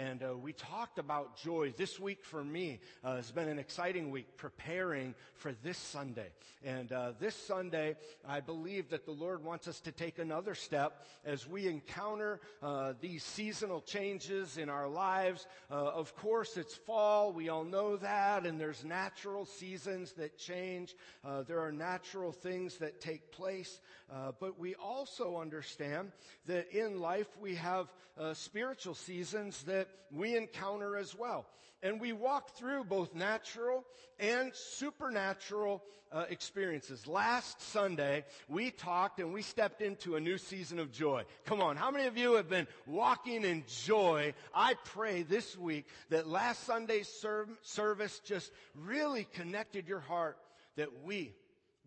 and uh, we talked about joy. This week for me uh, has been an exciting week preparing for this Sunday. And uh, this Sunday, I believe that the Lord wants us to take another step as we encounter uh, these seasonal changes in our lives. Uh, of course, it's fall. We all know that, and there's natural seasons that change. Uh, there are natural things that take place, but we also understand that in life we have spiritual seasons that we encounter as well. And we walk through both natural and supernatural uh, experiences. Last Sunday, we talked and we stepped into a new season of joy. Come on, how many of you have been walking in joy? I pray this week that last Sunday's service just really connected your heart that we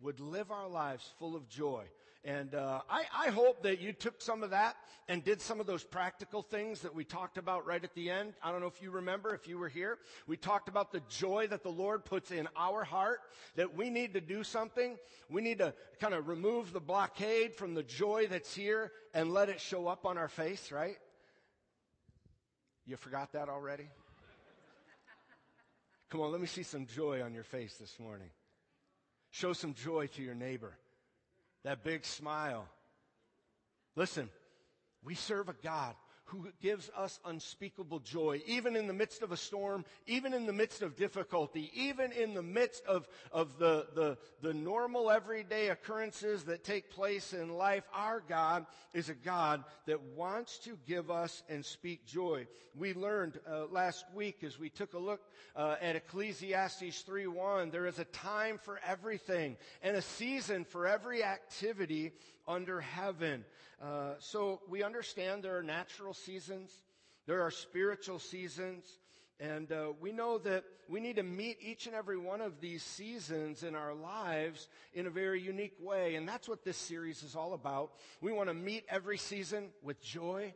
would live our lives full of joy. And uh, I, I, hope that you took some of that and did some of those practical things that we talked about right at the end. I don't know if you remember, if you were here. We talked about the joy that the Lord puts in our heart, that we need to do something. We need to kind of remove the blockade from the joy that's here and let it show up on our face, right? You forgot that already? Come on, let me see some joy on your face this morning. Show some joy to your neighbor. That big smile. Listen, we serve a God who gives us unspeakable joy, even in the midst of a storm, even in the midst of difficulty, even in the midst of, of the, the, the normal everyday occurrences that take place in life. Our God is a God that wants to give us and speak joy. We learned uh, last week as we took a look uh, at Ecclesiastes 3.1, there is a time for everything and a season for every activity under heaven. Uh, so we understand there are natural seasons. There are spiritual seasons. And uh, we know that we need to meet each and every one of these seasons in our lives in a very unique way. And that's what this series is all about. We want to meet every season with joy.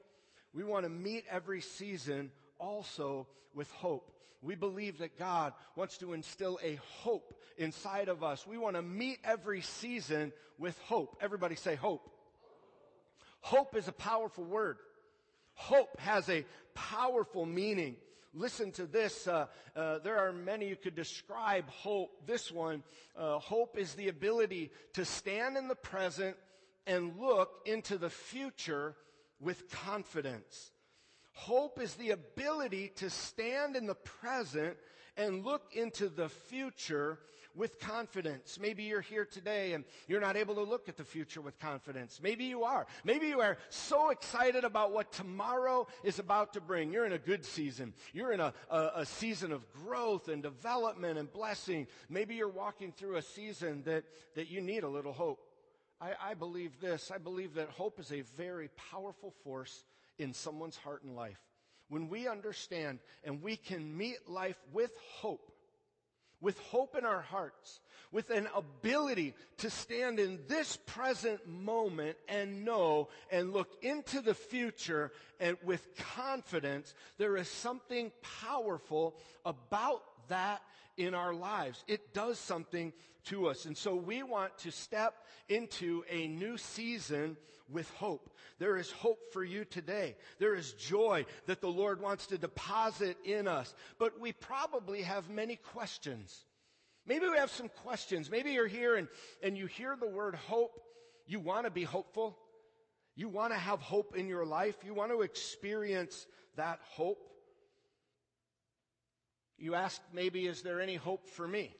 We want to meet every season also with hope. We believe that God wants to instill a hope inside of us. We want to meet every season with hope. Everybody say hope. Hope is a powerful word. Hope has a powerful meaning. Listen to this. Uh, uh, there are many you could describe hope. This one, uh, hope is the ability to stand in the present and look into the future with confidence. Hope is the ability to stand in the present and look into the future with confidence. Maybe you're here today and you're not able to look at the future with confidence. Maybe you are. Maybe you are so excited about what tomorrow is about to bring. You're in a good season. You're in a, a, a season of growth and development and blessing. Maybe you're walking through a season that, that you need a little hope. I, I believe this. I believe that hope is a very powerful force in someone's heart and life. When we understand and we can meet life with hope, with hope in our hearts, with an ability to stand in this present moment and know and look into the future and with confidence, there is something powerful about that in our lives. It does something to us. And so we want to step into a new season with hope. There is hope for you today. There is joy that the Lord wants to deposit in us. But we probably have many questions. Maybe we have some questions. Maybe you're here and, and you hear the word hope. You want to be hopeful. You want to have hope in your life. You want to experience that hope. You ask maybe, is there any hope for me?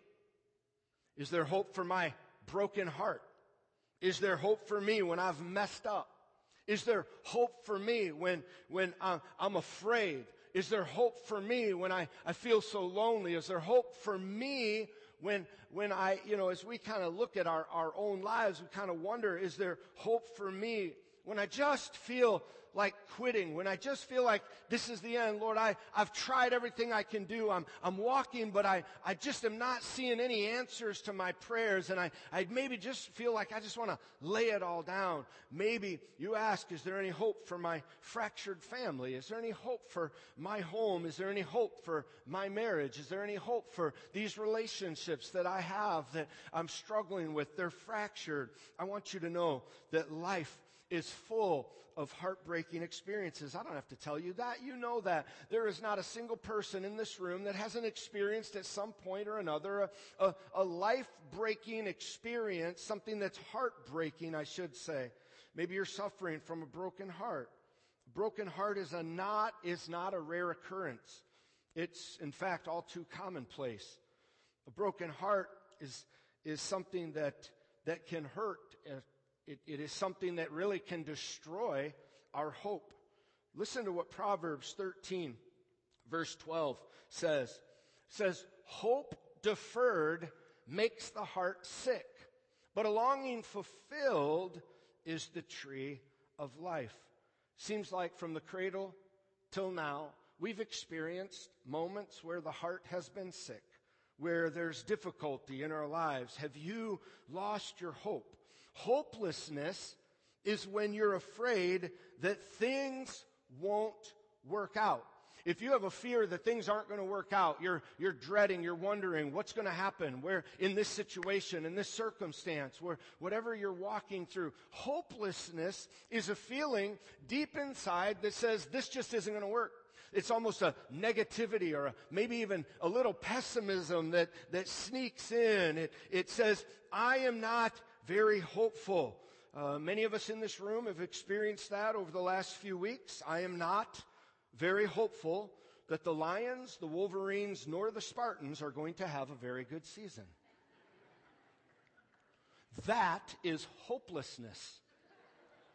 Is there hope for my broken heart? Is there hope for me when I've messed up? Is there hope for me when, when I'm afraid? Is there hope for me when I, I feel so lonely? Is there hope for me when, when I, you know, as we kind of look at our, our own lives, we kind of wonder, is there hope for me when I just feel like quitting, when I just feel like this is the end, Lord, I, I've tried everything I can do. I'm, I'm walking, but I, I just am not seeing any answers to my prayers. And I, I maybe just feel like I just want to lay it all down. Maybe you ask, is there any hope for my fractured family? Is there any hope for my home? Is there any hope for my marriage? Is there any hope for these relationships that I have that I'm struggling with? They're fractured. I want you to know that life is full of heartbreaking experiences. I don't have to tell you that. You know that. There is not a single person in this room that hasn't experienced at some point or another a, a, a life breaking experience, something that's heartbreaking, I should say. Maybe you're suffering from a broken heart. Broken heart is a not, is not a rare occurrence. It's, in fact, all too commonplace. A broken heart is, is something that, that can hurt. It, it is something that really can destroy our hope. Listen to what Proverbs 13, verse 12 says. Says, hope deferred makes the heart sick, but a longing fulfilled is the tree of life. Seems like from the cradle till now, we've experienced moments where the heart has been sick, where there's difficulty in our lives. Have you lost your hope? Hopelessness is when you're afraid that things won't work out. If you have a fear that things aren't going to work out, you're, you're dreading, you're wondering what's going to happen, where in this situation, in this circumstance, where whatever you're walking through, hopelessness is a feeling deep inside that says this just isn't going to work. It's almost a negativity or a, maybe even a little pessimism that, that sneaks in. It, it says, I am not very hopeful. Uh, many of us in this room have experienced that over the last few weeks. I am not very hopeful that the Lions, the Wolverines, nor the Spartans are going to have a very good season. That is hopelessness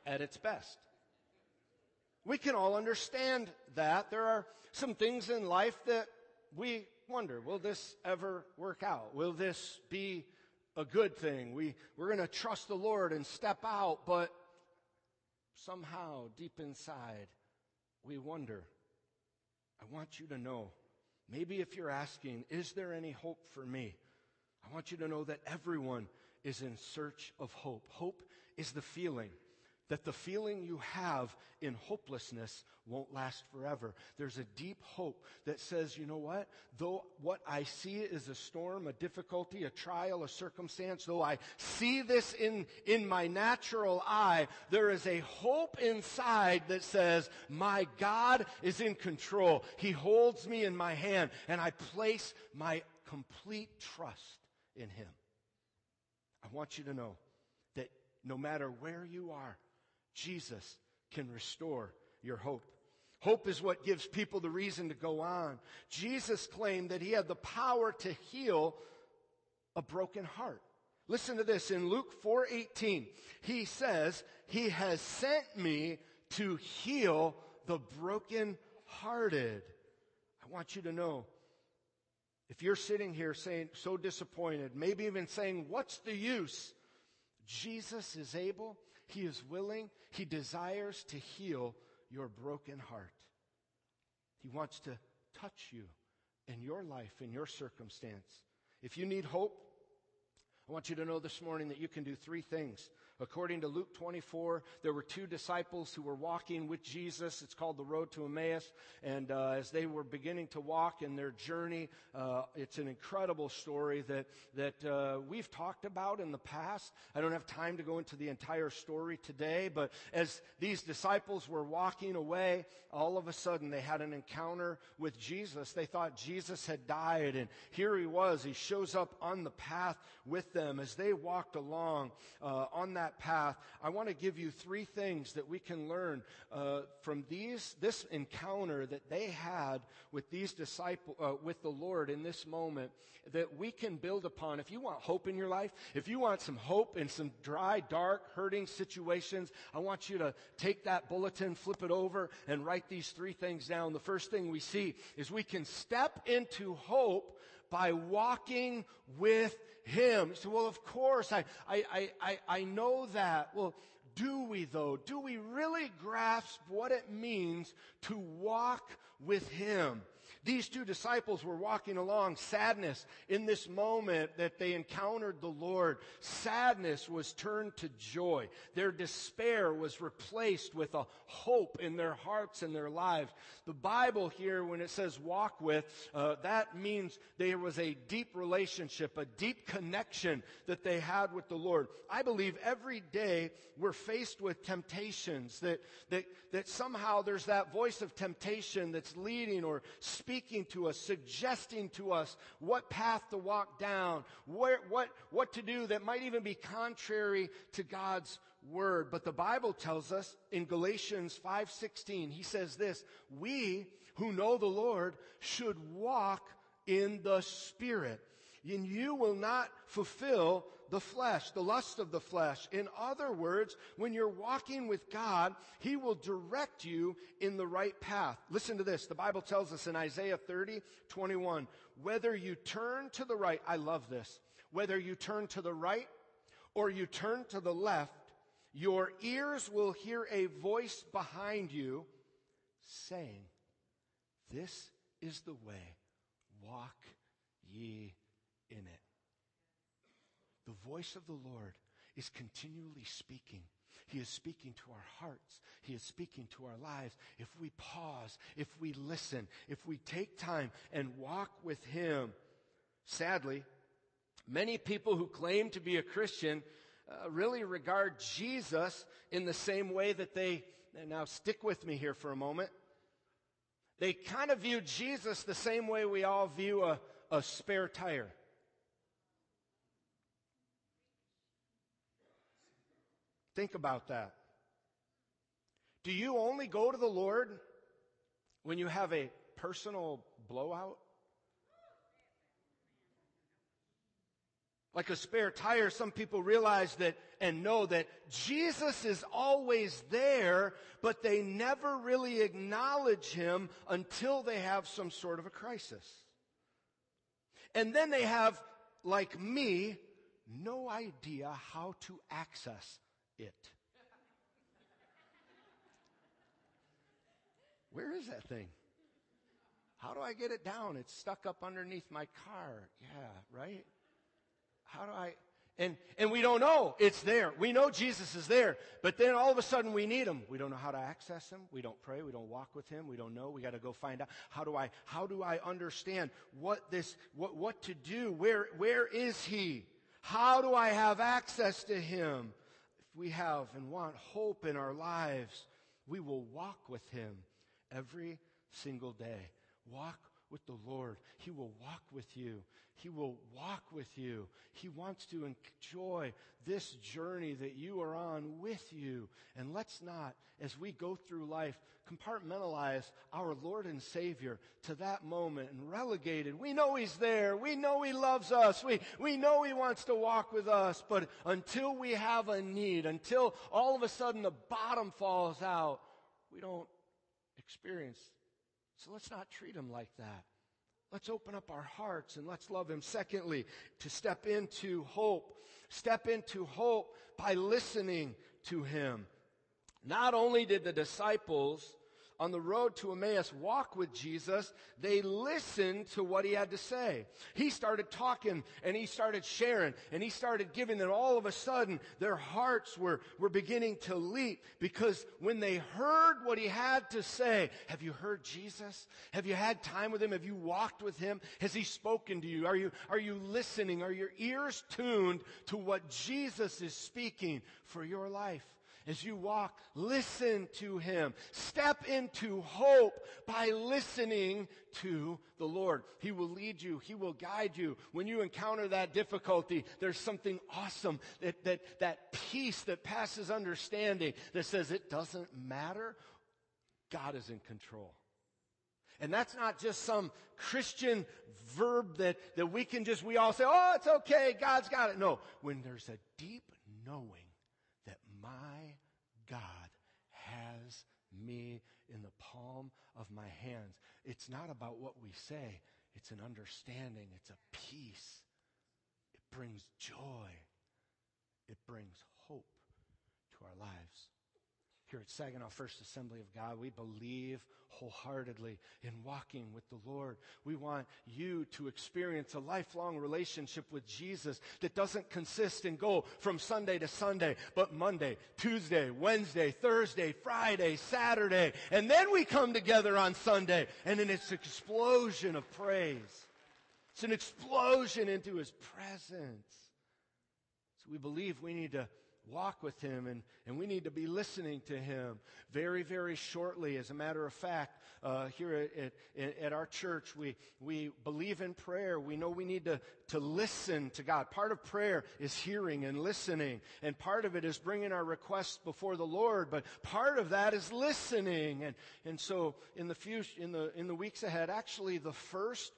at its best. We can all understand that. There are some things in life that we wonder, will this ever work out? Will this be a good thing. We, we're going to trust the Lord and step out, but somehow deep inside, we wonder. I want you to know, maybe if you're asking, is there any hope for me? I want you to know that everyone is in search of hope. Hope is the feeling that the feeling you have in hopelessness won't last forever. There's a deep hope that says, you know what? Though what I see is a storm, a difficulty, a trial, a circumstance, though I see this in, in my natural eye, there is a hope inside that says, my God is in control. He holds me in my hand and I place my complete trust in Him. I want you to know that no matter where you are, Jesus can restore your hope. Hope is what gives people the reason to go on. Jesus claimed that he had the power to heal a broken heart. Listen to this in Luke 4:18. He says, "He has sent me to heal the broken-hearted." I want you to know if you're sitting here saying so disappointed, maybe even saying, "What's the use?" Jesus is able he is willing. He desires to heal your broken heart. He wants to touch you in your life, in your circumstance. If you need hope, I want you to know this morning that you can do three things. According to Luke 24, there were two disciples who were walking with Jesus. It's called the road to Emmaus. And uh, as they were beginning to walk in their journey, uh, it's an incredible story that, that uh, we've talked about in the past. I don't have time to go into the entire story today, but as these disciples were walking away, all of a sudden they had an encounter with Jesus. They thought Jesus had died, and here he was. He shows up on the path with them as they walked along uh, on that path, I want to give you three things that we can learn uh, from these this encounter that they had with these disciples uh, with the Lord in this moment that we can build upon. If you want hope in your life, if you want some hope in some dry, dark, hurting situations, I want you to take that bulletin, flip it over, and write these three things down. The first thing we see is we can step into hope by walking with him. So, well, of course, I, I, I, I know that. Well, do we though? Do we really grasp what it means to walk with him? These two disciples were walking along sadness in this moment that they encountered the Lord. Sadness was turned to joy. Their despair was replaced with a hope in their hearts and their lives. The Bible here, when it says walk with, uh, that means there was a deep relationship, a deep connection that they had with the Lord. I believe every day we're faced with temptations that, that, that somehow there's that voice of temptation that's leading or speaking to us, suggesting to us what path to walk down, where, what, what to do that might even be contrary to God's word. But the Bible tells us in Galatians 5:16, he says this, we who know the Lord should walk in the Spirit. And you will not fulfill the flesh, the lust of the flesh. In other words, when you're walking with God, He will direct you in the right path. Listen to this. The Bible tells us in Isaiah 30, 21, whether you turn to the right, I love this, whether you turn to the right or you turn to the left, your ears will hear a voice behind you saying, This is the way, walk ye in it. The voice of the Lord is continually speaking. He is speaking to our hearts. He is speaking to our lives. If we pause, if we listen, if we take time and walk with Him, sadly, many people who claim to be a Christian uh, really regard Jesus in the same way that they, now stick with me here for a moment. They kind of view Jesus the same way we all view a, a spare tire. Think about that. Do you only go to the Lord when you have a personal blowout? Like a spare tire, some people realize that and know that Jesus is always there, but they never really acknowledge Him until they have some sort of a crisis. And then they have, like me, no idea how to access it. Where is that thing? How do I get it down? It's stuck up underneath my car. Yeah, right? How do I? And, and we don't know it's there. We know Jesus is there, but then all of a sudden we need him. We don't know how to access him. We don't pray. We don't walk with him. We don't know. We got to go find out. How do I, how do I understand what this, what, what to do? Where, where is he? How do I have access to him? We have and want hope in our lives, we will walk with Him every single day. Walk with the Lord. He will walk with you. He will walk with you. He wants to enjoy this journey that you are on with you. And let's not, as we go through life, compartmentalize our Lord and Savior to that moment and relegated. We know He's there. We know He loves us. We, we know He wants to walk with us. But until we have a need, until all of a sudden the bottom falls out, we don't experience so let's not treat him like that. Let's open up our hearts and let's love him. Secondly, to step into hope. Step into hope by listening to him. Not only did the disciples on the road to Emmaus walk with Jesus, they listened to what he had to say. He started talking and he started sharing and he started giving and all of a sudden their hearts were, were beginning to leap because when they heard what he had to say, have you heard Jesus? Have you had time with him? Have you walked with him? Has he spoken to you? Are you, are you listening? Are your ears tuned to what Jesus is speaking for your life? As you walk, listen to Him. Step into hope by listening to the Lord. He will lead you. He will guide you. When you encounter that difficulty, there's something awesome that, that, that peace that passes understanding that says it doesn't matter. God is in control. And that's not just some Christian verb that, that we can just, we all say, oh, it's okay, God's got it. No, when there's a deep knowing my God has me in the palm of my hands. It's not about what we say, it's an understanding, it's a peace. It brings joy, it brings hope to our lives. Here at Saginaw First Assembly of God, we believe wholeheartedly in walking with the Lord. We want you to experience a lifelong relationship with Jesus that doesn't consist in go from Sunday to Sunday, but Monday, Tuesday, Wednesday, Thursday, Friday, Saturday, and then we come together on Sunday, and then it's an explosion of praise. It's an explosion into His presence. So we believe we need to walk with him and, and we need to be listening to him very, very shortly. As a matter of fact, uh, here at, at, at, our church, we, we believe in prayer. We know we need to, to listen to God. Part of prayer is hearing and listening, and part of it is bringing our requests before the Lord, but part of that is listening. And, and so in the, few, in, the, in the weeks ahead, actually the first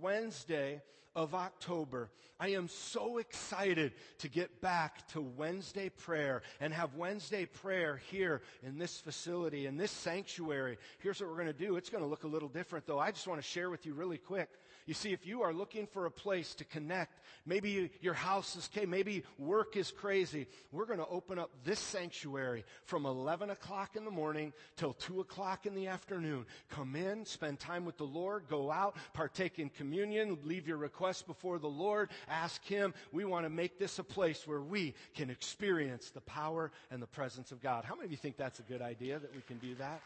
Wednesday of October. I am so excited to get back to Wednesday prayer and have Wednesday prayer here in this facility, in this sanctuary. Here's what we're going to do. It's going to look a little different though. I just want to share with you really quick. You see, if you are looking for a place to connect, maybe your house is, okay, maybe work is crazy, we're going to open up this sanctuary from 11 o'clock in the morning till 2 o'clock in the afternoon. Come in, spend time with the Lord, go out, partake in communion, leave your requests before the Lord, ask Him. We want to make this a place where we can experience the power and the presence of God. How many of you think that's a good idea that we can do that?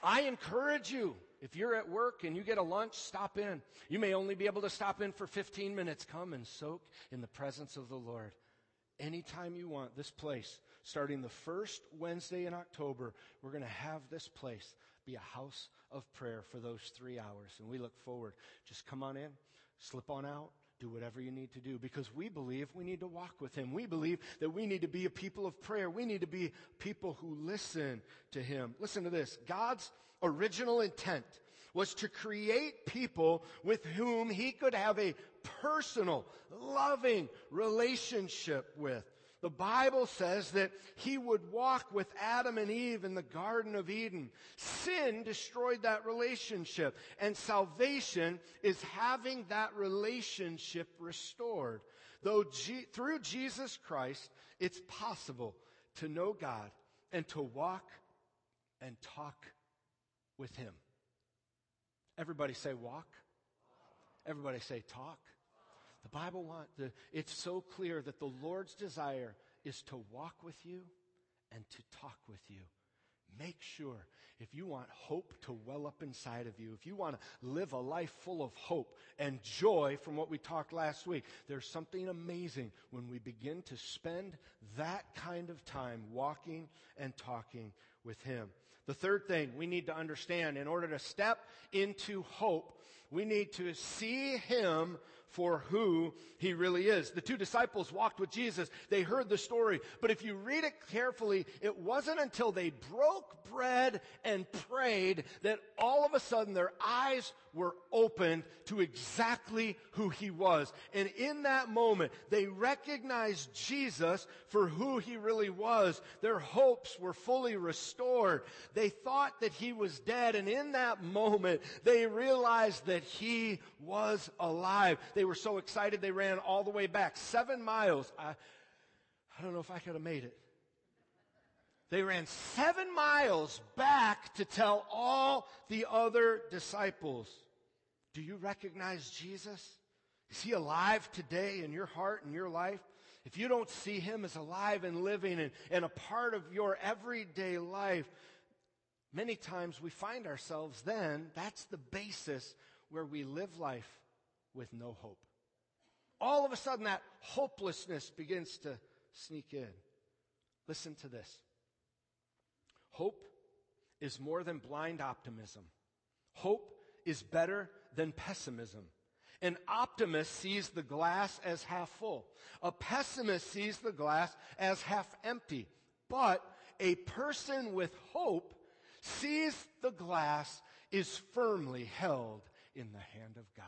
I encourage you if you're at work and you get a lunch, stop in. You may only be able to stop in for 15 minutes. Come and soak in the presence of the Lord. Anytime you want, this place, starting the first Wednesday in October, we're going to have this place be a house of prayer for those three hours. And we look forward. Just come on in, slip on out, do whatever you need to do because we believe we need to walk with Him. We believe that we need to be a people of prayer. We need to be people who listen to Him. Listen to this. God's original intent was to create people with whom he could have a personal, loving relationship with. The Bible says that he would walk with Adam and Eve in the Garden of Eden. Sin destroyed that relationship, and salvation is having that relationship restored. Though G- through Jesus Christ, it's possible to know God and to walk and talk with Him. Everybody say walk. Everybody say talk. The Bible wants, it's so clear that the Lord's desire is to walk with you and to talk with you. Make sure if you want hope to well up inside of you, if you want to live a life full of hope and joy from what we talked last week, there's something amazing when we begin to spend that kind of time walking and talking with Him. The third thing we need to understand in order to step into hope, we need to see Him for who he really is. The two disciples walked with Jesus. They heard the story. But if you read it carefully, it wasn't until they broke bread and prayed that all of a sudden their eyes were opened to exactly who he was. And in that moment, they recognized Jesus for who he really was. Their hopes were fully restored. They thought that he was dead. And in that moment, they realized that he was alive. They were so excited they ran all the way back. Seven miles. I, I don't know if I could have made it. They ran seven miles back to tell all the other disciples. Do you recognize Jesus? Is he alive today in your heart and your life? If you don't see him as alive and living and, and a part of your everyday life, many times we find ourselves then, that's the basis where we live life with no hope. All of a sudden, that hopelessness begins to sneak in. Listen to this hope is more than blind optimism, hope is better than pessimism. An optimist sees the glass as half full. A pessimist sees the glass as half empty. But a person with hope sees the glass is firmly held in the hand of God.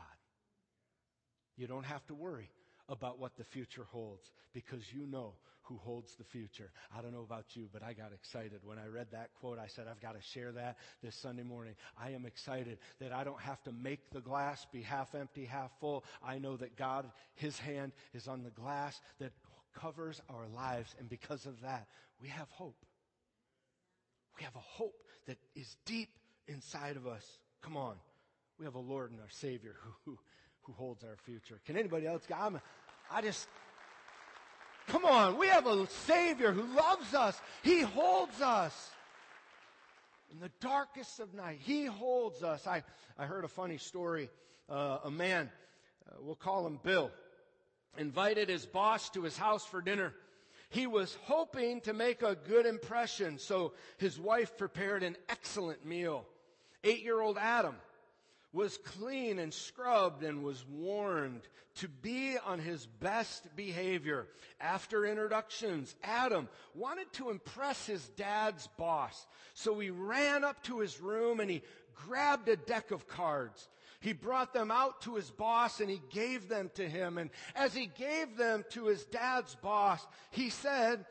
You don't have to worry about what the future holds because you know who holds the future. I don't know about you, but I got excited when I read that quote. I said, I've got to share that this Sunday morning. I am excited that I don't have to make the glass be half empty, half full. I know that God, His hand is on the glass, that covers our lives. And because of that, we have hope. We have a hope that is deep inside of us. Come on. We have a Lord and our Savior who, who, holds our future. Can anybody else? I'm, I just, come on. We have a Savior who loves us. He holds us. In the darkest of night, He holds us. I, I heard a funny story. Uh, a man, uh, we'll call him Bill, invited his boss to his house for dinner. He was hoping to make a good impression, so his wife prepared an excellent meal. Eight year old Adam was clean and scrubbed and was warned to be on his best behavior. After introductions, Adam wanted to impress his dad's boss. So he ran up to his room and he grabbed a deck of cards. He brought them out to his boss and he gave them to him. And as he gave them to his dad's boss, he said,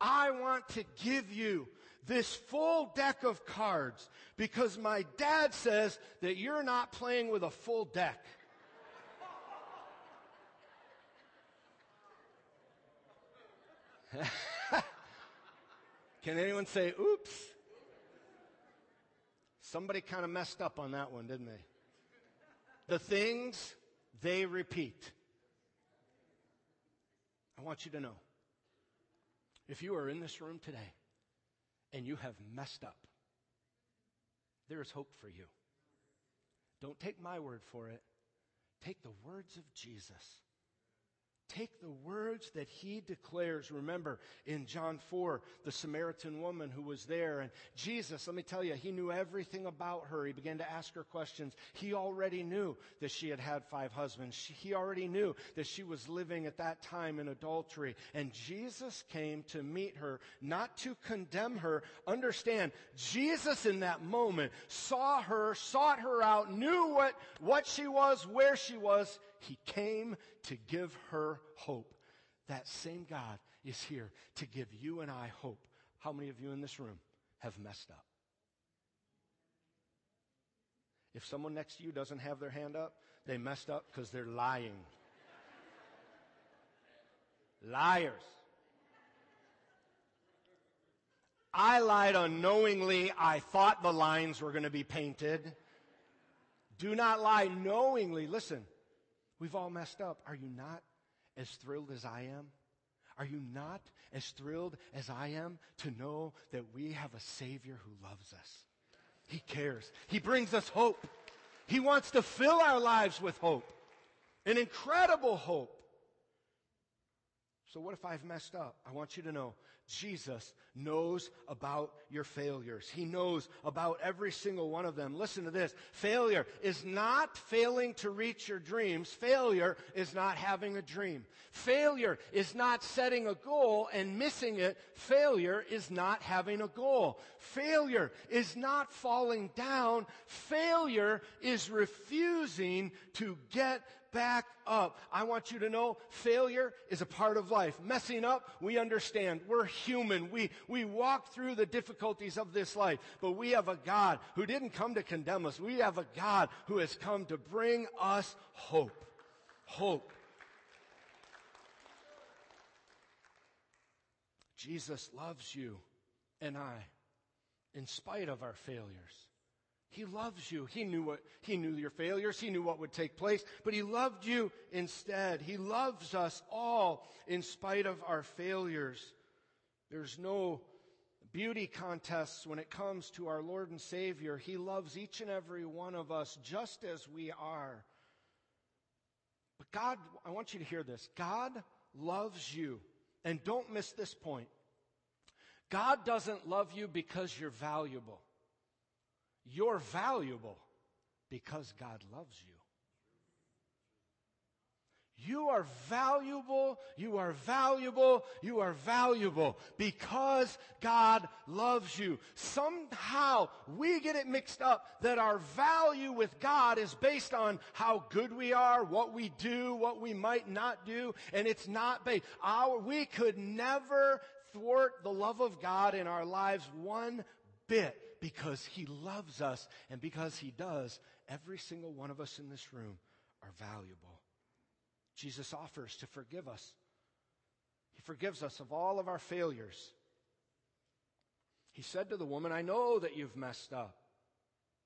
I want to give you this full deck of cards because my dad says that you're not playing with a full deck. Can anyone say, oops? Somebody kind of messed up on that one, didn't they? The things they repeat. I want you to know if you are in this room today and you have messed up, there is hope for you. Don't take my word for it. Take the words of Jesus. Take the words that he declares. Remember in John 4, the Samaritan woman who was there and Jesus, let me tell you, he knew everything about her. He began to ask her questions. He already knew that she had had five husbands. He already knew that she was living at that time in adultery. And Jesus came to meet her, not to condemn her. Understand, Jesus in that moment saw her, sought her out, knew what, what she was, where she was. He came to give her hope. That same God is here to give you and I hope. How many of you in this room have messed up? If someone next to you doesn't have their hand up, they messed up because they're lying. Liars. I lied unknowingly. I thought the lines were going to be painted. Do not lie knowingly. Listen, We've all messed up. Are you not as thrilled as I am? Are you not as thrilled as I am to know that we have a Savior who loves us? He cares. He brings us hope. He wants to fill our lives with hope. An incredible hope. So what if I've messed up? I want you to know Jesus knows about your failures. He knows about every single one of them. Listen to this. Failure is not failing to reach your dreams. Failure is not having a dream. Failure is not setting a goal and missing it. Failure is not having a goal. Failure is not falling down. Failure is refusing to get back up. I want you to know failure is a part of life. Messing up, we understand. We're human. We, we walk through the difficulties of this life. But we have a God who didn't come to condemn us. We have a God who has come to bring us hope. Hope. Jesus loves you and I in spite of our failures. He loves you. He knew what, he knew your failures. He knew what would take place, but he loved you instead. He loves us all in spite of our failures. There's no beauty contests when it comes to our Lord and Savior. He loves each and every one of us just as we are. But God, I want you to hear this. God loves you. And don't miss this point. God doesn't love you because you're valuable. You're valuable because God loves you. You are valuable, you are valuable, you are valuable because God loves you. Somehow we get it mixed up that our value with God is based on how good we are, what we do, what we might not do, and it's not based. Our, we could never thwart the love of God in our lives one bit because he loves us and because he does, every single one of us in this room are valuable. Jesus offers to forgive us. He forgives us of all of our failures. He said to the woman, I know that you've messed up.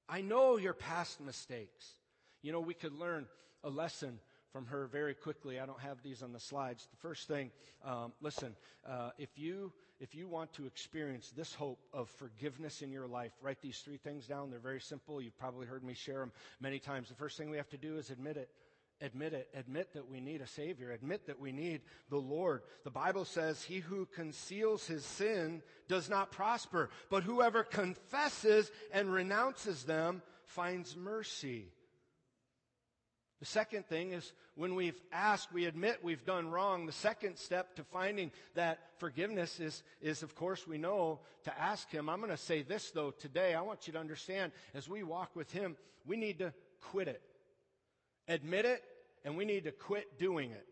I know your past mistakes. You know, we could learn a lesson from her very quickly. I don't have these on the slides. The first thing, um, listen, uh, if you if you want to experience this hope of forgiveness in your life, write these three things down. They're very simple. You've probably heard me share them many times. The first thing we have to do is admit it. Admit it. Admit that we need a Savior. Admit that we need the Lord. The Bible says, He who conceals his sin does not prosper, but whoever confesses and renounces them finds mercy. The second thing is when we've asked, we admit we've done wrong. The second step to finding that forgiveness is, is of course, we know to ask Him. I'm going to say this though today. I want you to understand as we walk with Him, we need to quit it. Admit it, and we need to quit doing it.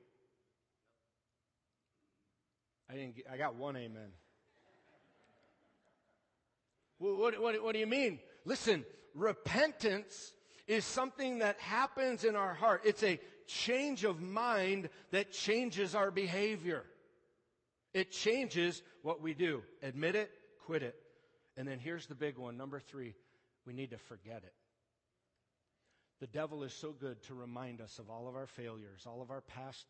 I didn't get, I got one amen. What, what, what do you mean? Listen, repentance is something that happens in our heart. It's a change of mind that changes our behavior. It changes what we do. Admit it, quit it. And then here's the big one. Number three, we need to forget it. The devil is so good to remind us of all of our failures, all of our past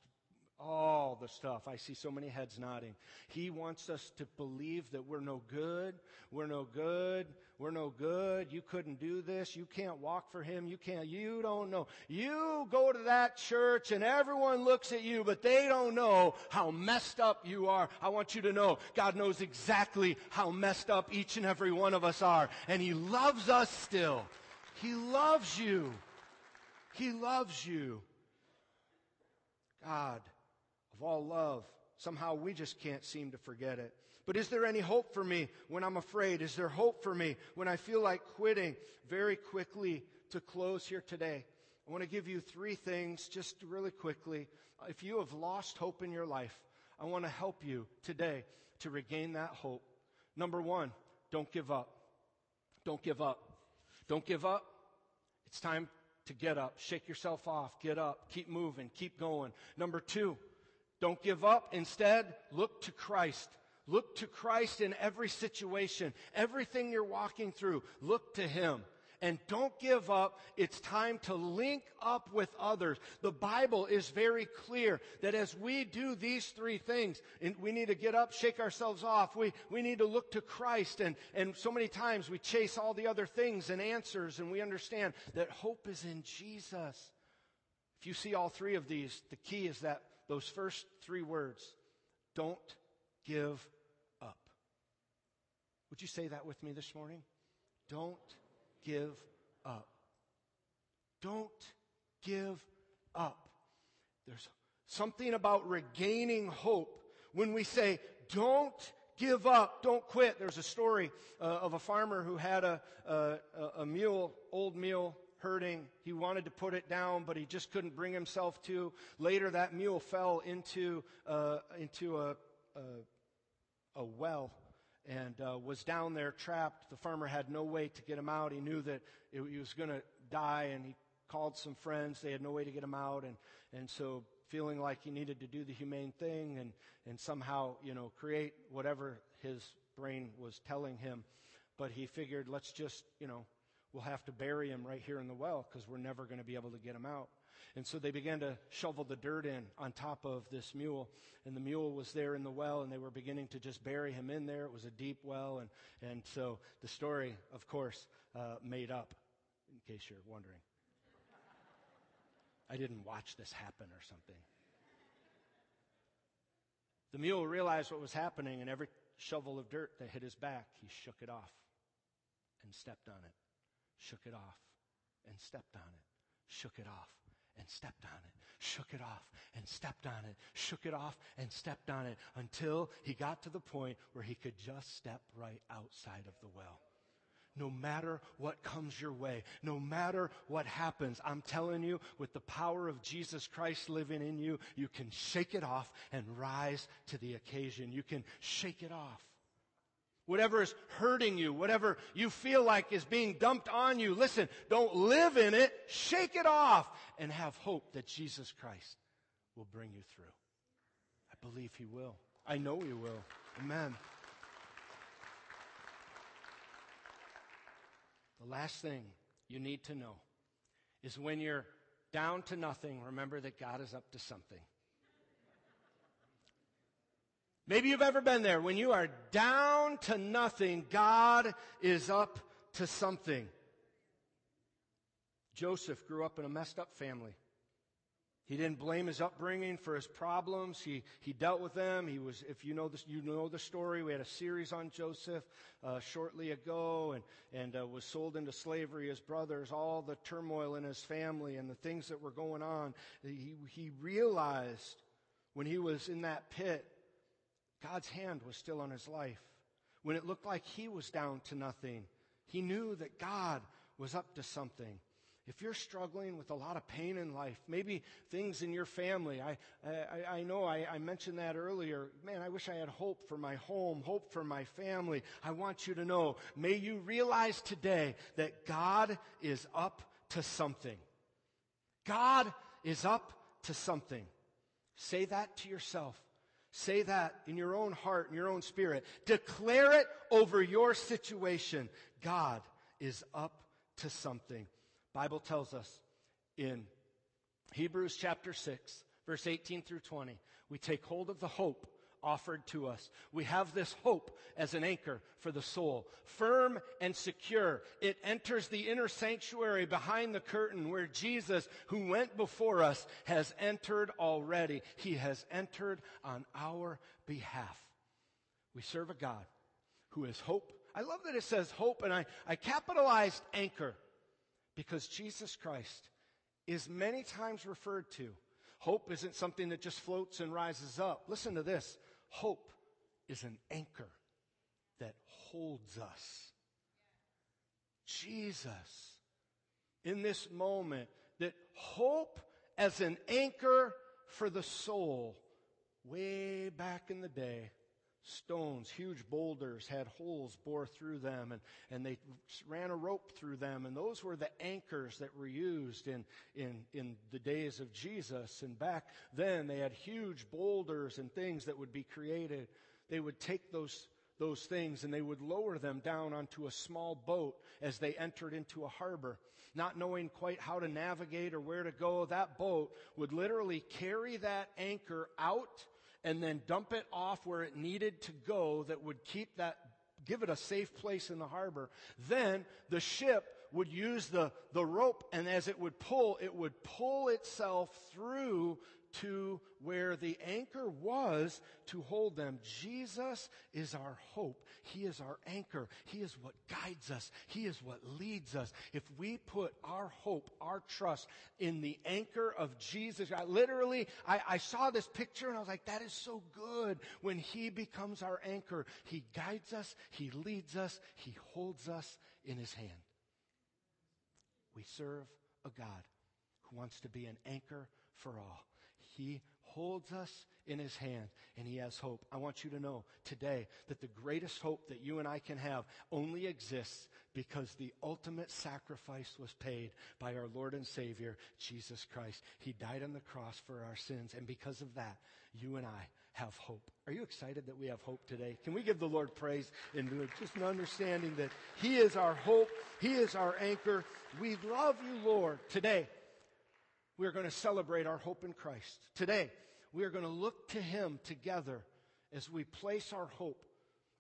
all the stuff. I see so many heads nodding. He wants us to believe that we're no good. We're no good. We're no good. You couldn't do this. You can't walk for him. You can't. You don't know. You go to that church and everyone looks at you, but they don't know how messed up you are. I want you to know God knows exactly how messed up each and every one of us are. And He loves us still. He loves you. He loves you. God of all love. Somehow we just can't seem to forget it. But is there any hope for me when I'm afraid? Is there hope for me when I feel like quitting? Very quickly to close here today, I want to give you three things just really quickly. If you have lost hope in your life, I want to help you today to regain that hope. Number one, don't give up. Don't give up. Don't give up. It's time to get up. Shake yourself off. Get up. Keep moving. Keep going. Number two, don't give up. Instead, look to Christ. Look to Christ in every situation. Everything you're walking through, look to Him. And don't give up. It's time to link up with others. The Bible is very clear that as we do these three things, we need to get up, shake ourselves off. We, we need to look to Christ. And, and so many times we chase all the other things and answers, and we understand that hope is in Jesus. If you see all three of these, the key is that those first three words don't give up. Would you say that with me this morning? Don't give up. Don't give up. There's something about regaining hope when we say, don't give up, don't quit. There's a story uh, of a farmer who had a, a, a mule, old mule, hurting. He wanted to put it down, but he just couldn't bring himself to. Later, that mule fell into, uh, into a, a, a, well and uh, was down there trapped. The farmer had no way to get him out. He knew that it, he was going to die, and he called some friends. They had no way to get him out, and, and so feeling like he needed to do the humane thing and, and somehow, you know, create whatever his brain was telling him. But he figured, let's just, you know, we'll have to bury him right here in the well because we're never going to be able to get him out. And so they began to shovel the dirt in on top of this mule. And the mule was there in the well, and they were beginning to just bury him in there. It was a deep well. And, and so the story, of course, uh, made up, in case you're wondering. I didn't watch this happen or something. The mule realized what was happening, and every shovel of dirt that hit his back, he shook it off and stepped on it shook it off and stepped on it, shook it off and stepped on it, shook it off and stepped on it, shook it off and stepped on it until he got to the point where he could just step right outside of the well. No matter what comes your way, no matter what happens, I'm telling you, with the power of Jesus Christ living in you, you can shake it off and rise to the occasion. You can shake it off. Whatever is hurting you, whatever you feel like is being dumped on you, listen, don't live in it, shake it off, and have hope that Jesus Christ will bring you through. I believe He will. I know He will. Amen. The last thing you need to know is when you're down to nothing, remember that God is up to something. Maybe you've ever been there. When you are down to nothing, God is up to something. Joseph grew up in a messed up family. He didn't blame his upbringing for his problems. He, he dealt with them. He was, if you know this, you know the story. We had a series on Joseph uh, shortly ago, and and uh, was sold into slavery. His brothers, all the turmoil in his family, and the things that were going on. He he realized when he was in that pit, God's hand was still on his life. When it looked like he was down to nothing, he knew that God was up to something. If you're struggling with a lot of pain in life, maybe things in your family, I, I, I know I, I, mentioned that earlier. Man, I wish I had hope for my home, hope for my family. I want you to know, may you realize today that God is up to something. God is up to something. Say that to yourself. Say that in your own heart, in your own spirit. Declare it over your situation. God is up to something. Bible tells us in Hebrews chapter 6, verse 18 through 20, we take hold of the hope offered to us. We have this hope as an anchor for the soul, firm and secure. It enters the inner sanctuary behind the curtain where Jesus, who went before us, has entered already. He has entered on our behalf. We serve a God who is hope. I love that it says hope, and I, I capitalized anchor because Jesus Christ is many times referred to. Hope isn't something that just floats and rises up. Listen to this. Hope is an anchor that holds us. Jesus, in this moment, that hope as an anchor for the soul, way back in the day, stones, huge boulders had holes bore through them and, and they ran a rope through them. And those were the anchors that were used in, in, in the days of Jesus. And back then they had huge boulders and things that would be created. They would take those, those things and they would lower them down onto a small boat as they entered into a harbor. Not knowing quite how to navigate or where to go, that boat would literally carry that anchor out and then dump it off where it needed to go that would keep that, give it a safe place in the harbor. Then the ship would use the, the rope and as it would pull, it would pull itself through to where the anchor was to hold them. Jesus is our hope. He is our anchor. He is what guides us. He is what leads us. If we put our hope, our trust in the anchor of Jesus, I literally, I, I saw this picture and I was like, that is so good. When He becomes our anchor, He guides us, He leads us, He holds us in His hand. We serve a God who wants to be an anchor for all. He holds us in his hand and he has hope. I want you to know today that the greatest hope that you and I can have only exists because the ultimate sacrifice was paid by our Lord and Savior, Jesus Christ. He died on the cross for our sins and because of that, you and I have hope. Are you excited that we have hope today? Can we give the Lord praise and just an understanding that He is our hope. He is our anchor. We love you, Lord, today we are going to celebrate our hope in Christ. Today, we are going to look to Him together as we place our hope.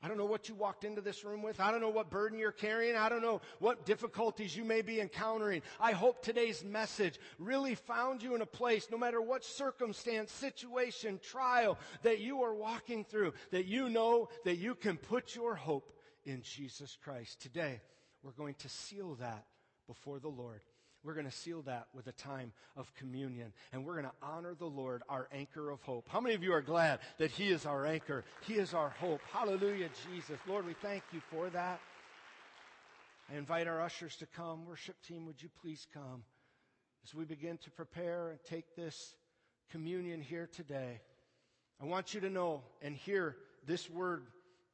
I don't know what you walked into this room with. I don't know what burden you're carrying. I don't know what difficulties you may be encountering. I hope today's message really found you in a place, no matter what circumstance, situation, trial that you are walking through, that you know that you can put your hope in Jesus Christ. Today, we're going to seal that before the Lord. We're going to seal that with a time of communion. And we're going to honor the Lord, our anchor of hope. How many of you are glad that He is our anchor? He is our hope. Hallelujah, Jesus. Lord, we thank you for that. I invite our ushers to come. Worship team, would you please come? As we begin to prepare and take this communion here today, I want you to know and hear this word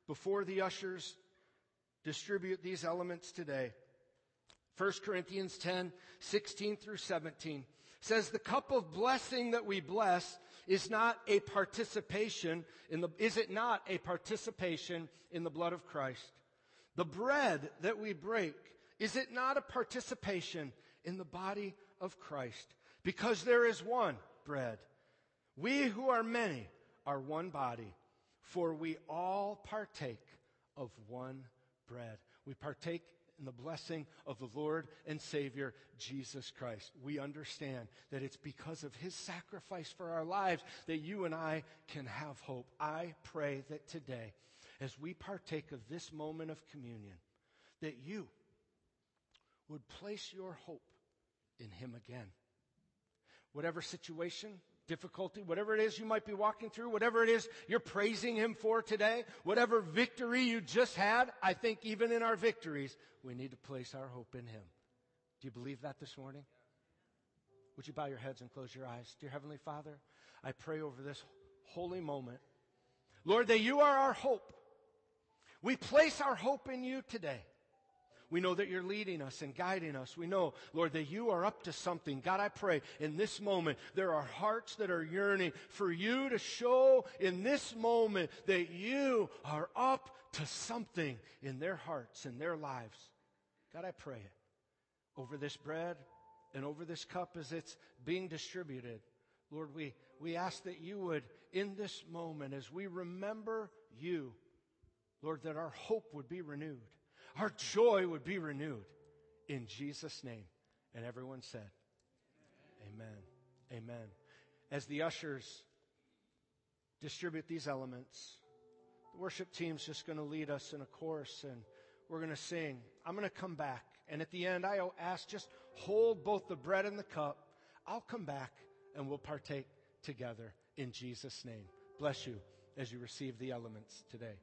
before the ushers distribute these elements today. 1 Corinthians 10, 16 through 17 says, The cup of blessing that we bless is not a participation in the, is it not a participation in the blood of Christ? The bread that we break, is it not a participation in the body of Christ? Because there is one bread. We who are many are one body, for we all partake of one bread. We partake in the blessing of the Lord and Savior, Jesus Christ. We understand that it's because of His sacrifice for our lives that you and I can have hope. I pray that today, as we partake of this moment of communion, that you would place your hope in Him again. Whatever situation, difficulty, whatever it is you might be walking through, whatever it is you're praising Him for today, whatever victory you just had, I think even in our victories, we need to place our hope in Him. Do you believe that this morning? Would you bow your heads and close your eyes? Dear Heavenly Father, I pray over this holy moment. Lord, that you are our hope. We place our hope in you today. We know that you're leading us and guiding us. We know, Lord, that you are up to something. God, I pray in this moment, there are hearts that are yearning for you to show in this moment that you are up to something in their hearts and their lives. God, I pray over this bread and over this cup as it's being distributed. Lord, we, we ask that you would, in this moment, as we remember you, Lord, that our hope would be renewed our joy would be renewed in Jesus' name. And everyone said, Amen. Amen. As the ushers distribute these elements, the worship team's just going to lead us in a chorus and we're going to sing. I'm going to come back. And at the end, I ask just hold both the bread and the cup. I'll come back and we'll partake together in Jesus' name. Bless you as you receive the elements today.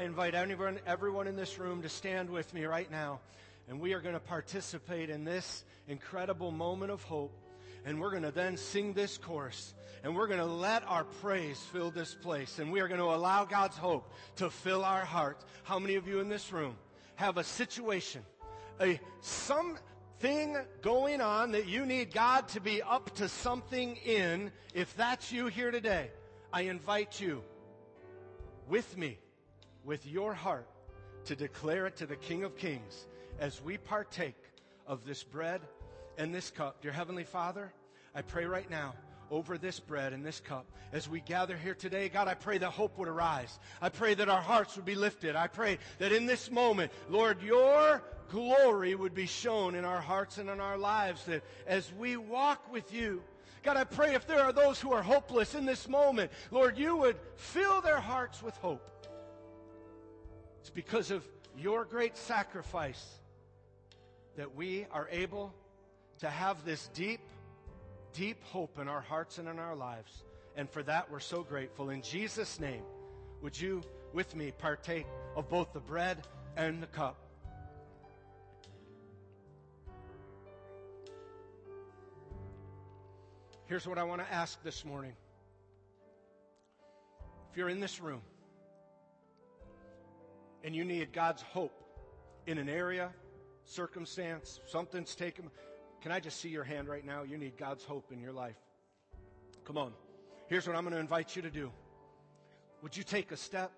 I invite everyone, everyone in this room to stand with me right now. And we are going to participate in this incredible moment of hope. And we're going to then sing this chorus. And we're going to let our praise fill this place. And we are going to allow God's hope to fill our hearts. How many of you in this room have a situation, a something going on that you need God to be up to something in? If that's you here today, I invite you with me with your heart to declare it to the King of Kings as we partake of this bread and this cup. Dear Heavenly Father, I pray right now over this bread and this cup. As we gather here today, God, I pray that hope would arise. I pray that our hearts would be lifted. I pray that in this moment, Lord, your glory would be shown in our hearts and in our lives. That as we walk with you, God, I pray if there are those who are hopeless in this moment, Lord, you would fill their hearts with hope. It's because of your great sacrifice that we are able to have this deep, deep hope in our hearts and in our lives. And for that, we're so grateful. In Jesus' name, would you, with me, partake of both the bread and the cup? Here's what I want to ask this morning. If you're in this room and you need God's hope in an area, circumstance, something's taken. Can I just see your hand right now? You need God's hope in your life. Come on. Here's what I'm going to invite you to do. Would you take a step?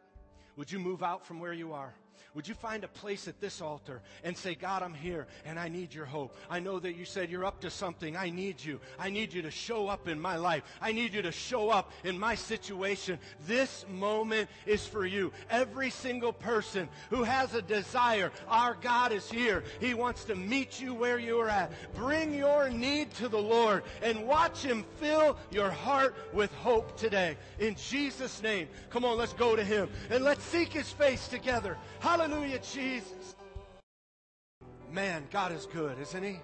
Would you move out from where you are? Would you find a place at this altar and say, God, I'm here and I need your hope. I know that you said you're up to something. I need you. I need you to show up in my life. I need you to show up in my situation. This moment is for you. Every single person who has a desire, our God is here. He wants to meet you where you are at. Bring your need to the Lord and watch him fill your heart with hope today. In Jesus' name. Come on, let's go to him and let's seek his face together. Hallelujah, Jesus. Man, God is good, isn't He?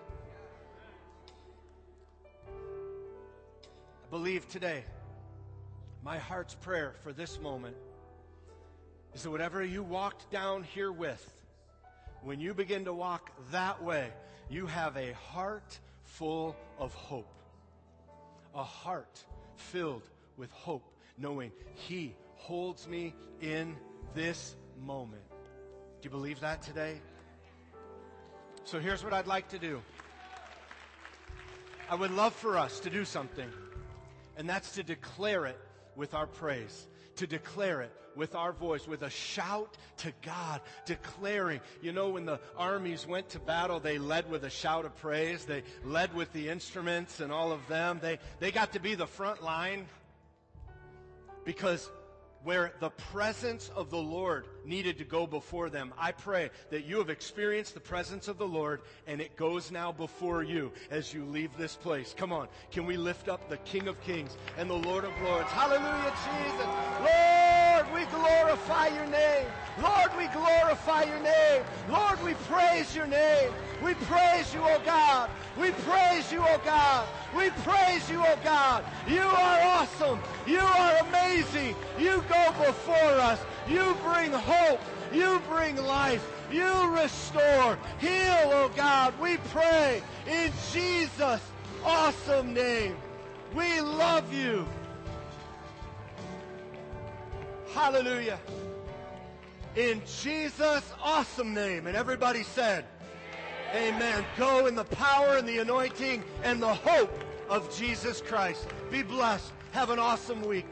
I believe today, my heart's prayer for this moment is that whatever you walked down here with, when you begin to walk that way, you have a heart full of hope. A heart filled with hope, knowing He holds me in this moment. You believe that today? So here's what I'd like to do. I would love for us to do something, and that's to declare it with our praise, to declare it with our voice, with a shout to God, declaring. You know, when the armies went to battle, they led with a shout of praise. They led with the instruments and all of them. They, they got to be the front line because where the presence of the Lord needed to go before them. I pray that you have experienced the presence of the Lord and it goes now before you as you leave this place. Come on. Can we lift up the King of Kings and the Lord of Lords? Hallelujah, Jesus. Lord, we glorify your name. Lord, we glorify your name. We praise your name. We praise you, oh God. We praise you, oh God. We praise you, oh God. You are awesome. You are amazing. You go before us. You bring hope. You bring life. You restore. Heal, oh God. We pray in Jesus' awesome name. We love you. Hallelujah. In Jesus' awesome name. And everybody said, Amen. Go in the power and the anointing and the hope of Jesus Christ. Be blessed. Have an awesome week.